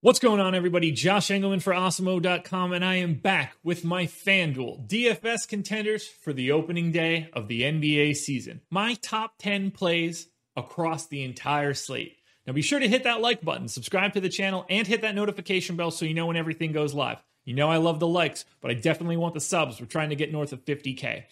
What's going on, everybody? Josh Engleman for Awesemo.com, and I am back with my FanDuel DFS contenders for the opening day of the NBA season. My top 10 plays across the entire slate. Now be sure to hit that like button, subscribe to the channel, and hit that notification bell so you know when everything goes live. You know I love the likes, but I definitely want the subs. We're trying to get north of 50K.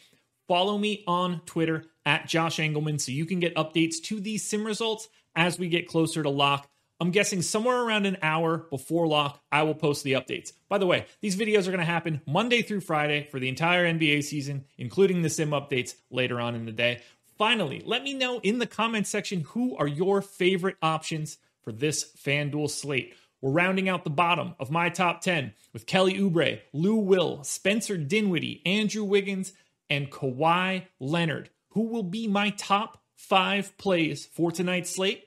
Follow me on Twitter at Josh Engleman so you can get updates to these sim results as we get closer to lock. I'm guessing somewhere around an hour before lock, I will post the updates. By the way, these videos are going to happen Monday through Friday for the entire NBA season, including the sim updates later on in the day. Finally, let me know in the comments section who are your favorite options for this FanDuel slate. We're rounding out the bottom of my top 10 with Kelly Oubre, Lou Will, Spencer Dinwiddie, Andrew Wiggins, and Kawhi Leonard. Who will be my top five plays for tonight's slate?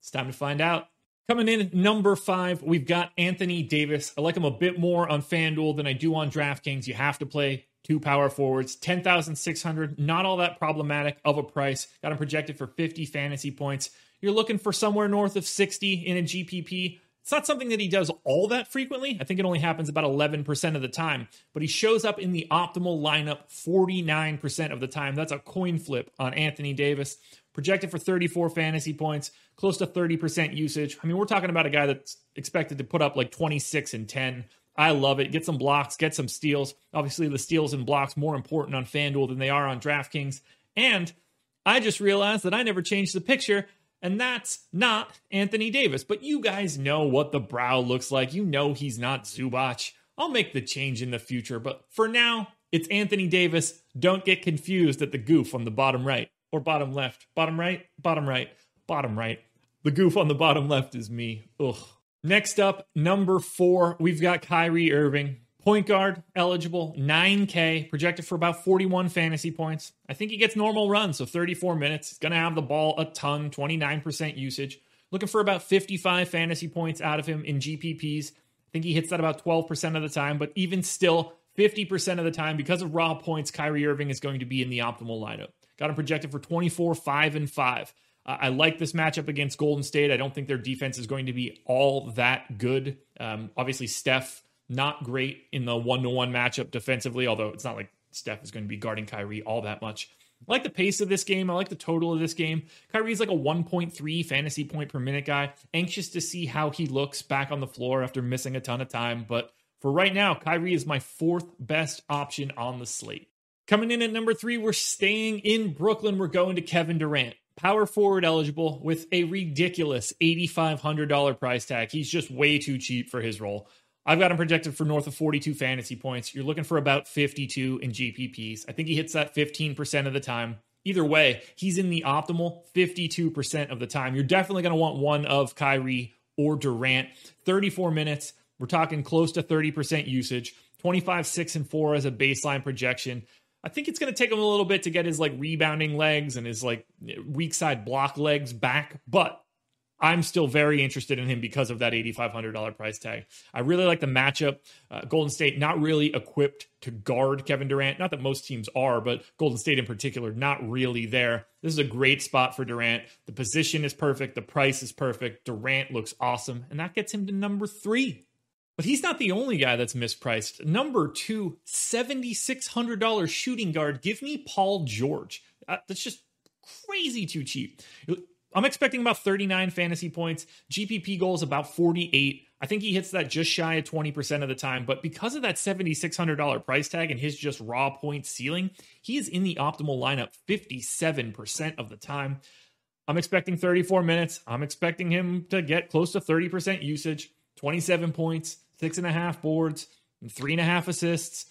It's time to find out. Coming in number five, we've got Anthony Davis. I like him a bit more on FanDuel than I do on DraftKings. You have to play two power forwards, 10,600, not all that problematic of a price. Got him projected for 50 fantasy points. You're looking for somewhere north of 60 in a GPP. It's not something that he does all that frequently. I think it only happens about 11% of the time, but he shows up in the optimal lineup 49% of the time. That's a coin flip on Anthony Davis. Projected for 34 fantasy points, close to 30% usage. I mean, we're talking about a guy that's expected to put up like 26 and 10. I love it. Get some blocks, get some steals. Obviously, the steals and blocks more important on FanDuel than they are on DraftKings. And I just realized that I never changed the picture and that's not Anthony Davis. But you guys know what the brow looks like. You know he's not Zubac. I'll make the change in the future, but for now, it's Anthony Davis. Don't get confused at the goof on the bottom right or bottom left. Bottom right, bottom right, bottom right. The goof on the bottom left is me. Ugh. Next up, number four, we've got Kyrie Irving. Point guard eligible, 9K, projected for about 41 fantasy points. I think he gets normal runs, so 34 minutes. He's going to have the ball a ton, 29% usage. Looking for about 55 fantasy points out of him in GPPs. I think he hits that about 12% of the time, but even still, 50% of the time, because of raw points, Kyrie Irving is going to be in the optimal lineup. Got him projected for 24, 5, and 5. Uh, I like this matchup against Golden State. I don't think their defense is going to be all that good. Um, obviously, Steph not great in the one to one matchup defensively, although it's not like Steph is going to be guarding Kyrie all that much. I like the pace of this game. I like the total of this game. Kyrie's like a 1.3 fantasy point per minute guy. Anxious to see how he looks back on the floor after missing a ton of time. But for right now, Kyrie is my fourth best option on the slate. Coming in at number three, we're staying in Brooklyn. We're going to Kevin Durant. Power forward eligible with a ridiculous $8,500 price tag. He's just way too cheap for his role. I've got him projected for north of 42 fantasy points. You're looking for about 52 in GPPs. I think he hits that 15% of the time. Either way, he's in the optimal 52% of the time. You're definitely going to want one of Kyrie or Durant. 34 minutes. We're talking close to 30% usage. 25, 6, and 4 as a baseline projection. I think it's going to take him a little bit to get his like rebounding legs and his like weak side block legs back, but I'm still very interested in him because of that $8,500 price tag. I really like the matchup. Uh, Golden State not really equipped to guard Kevin Durant. Not that most teams are, but Golden State in particular, not really there. This is a great spot for Durant. The position is perfect. The price is perfect. Durant looks awesome. And that gets him to number three. But he's not the only guy that's mispriced. Number two, $7,600 shooting guard. Give me Paul George. Uh, that's just crazy too cheap. I'm expecting about 39 fantasy points. GPP goals about 48. I think he hits that just shy of 20% of the time, but because of that $7,600 price tag and his just raw point ceiling, he is in the optimal lineup 57% of the time. I'm expecting 34 minutes. I'm expecting him to get close to 30% usage, 27 points, six and a half boards, and three and a half assists.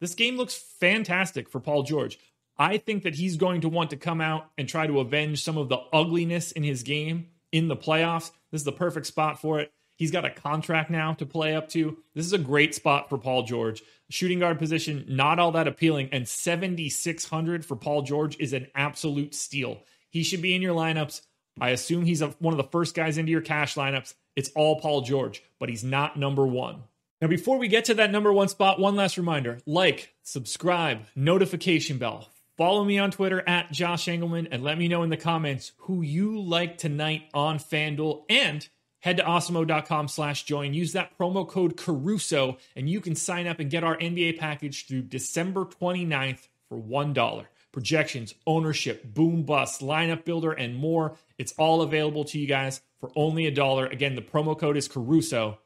This game looks fantastic for Paul George. I think that he's going to want to come out and try to avenge some of the ugliness in his game in the playoffs. This is the perfect spot for it. He's got a contract now to play up to. This is a great spot for Paul George. Shooting guard position, not all that appealing, and 7,600 for Paul George is an absolute steal. He should be in your lineups. I assume he's a, one of the first guys into your cash lineups. It's all Paul George, but he's not number one. Now, before we get to that number one spot, one last reminder like, subscribe, notification bell. Follow me on Twitter at Josh Engleman and let me know in the comments who you like tonight on FanDuel. And head to awesemo.com slash join. Use that promo code Caruso and you can sign up and get our NBA package through December 29th for $1. Projections, ownership, boom bust, lineup builder, and more. It's all available to you guys for only a dollar. Again, the promo code is Caruso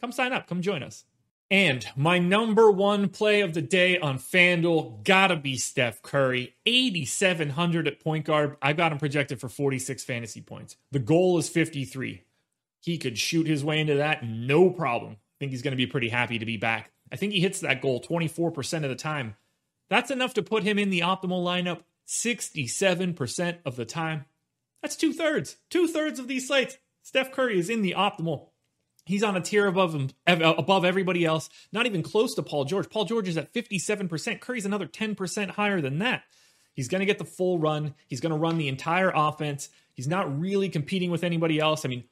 come sign up, come join us. And my number one play of the day on FanDuel gotta be Steph Curry. 8,700 at point guard. I've got him projected for 46 fantasy points. The goal is 53. He could shoot his way into that, no problem. I think he's gonna be pretty happy to be back. I think he hits that goal 24% of the time. That's enough to put him in the optimal lineup 67% of the time. That's two thirds. Two thirds of these slates. Steph Curry is in the optimal He's on a tier above him, uh, above everybody else, not even close to Paul George. Paul George is at 57%. Curry's another 10% higher than that. He's going to get the full run. He's going to run the entire offense. He's not really competing with anybody else. I mean,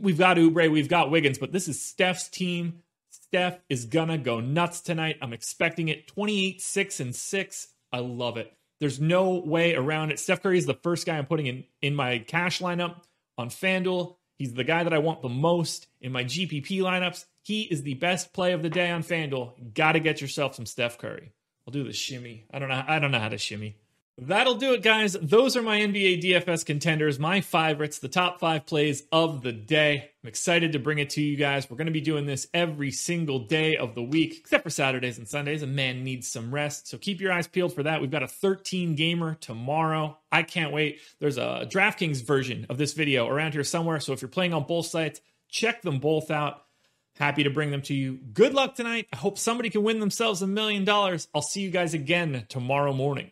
we've got Oubre, we've got Wiggins, but this is Steph's team. Steph is to go nuts tonight. I'm expecting it 28, 6, and 6. I love it. There's no way around it. Steph Curry is the first guy I'm putting in, in my cash lineup on FanDuel. He's the guy that I want the most in my GPP lineups. He is the best play of the day on FanDuel. Got to get yourself some Steph Curry. I'll do the shimmy. I don't know. I don't know how to shimmy. That'll do it, guys. Those are my NBA DFS contenders, my favorites, the top five plays of the day. I'm excited to bring it to you guys. We're going to be doing this every single day of the week, except for Saturdays and Sundays. A man needs some rest. So keep your eyes peeled for that. We've got a 13 gamer tomorrow. I can't wait. There's a DraftKings version of this video around here somewhere. So if you're playing on both sites, check them both out. Happy to bring them to you. Good luck tonight. I hope somebody can win themselves a million dollars. I'll see you guys again tomorrow morning.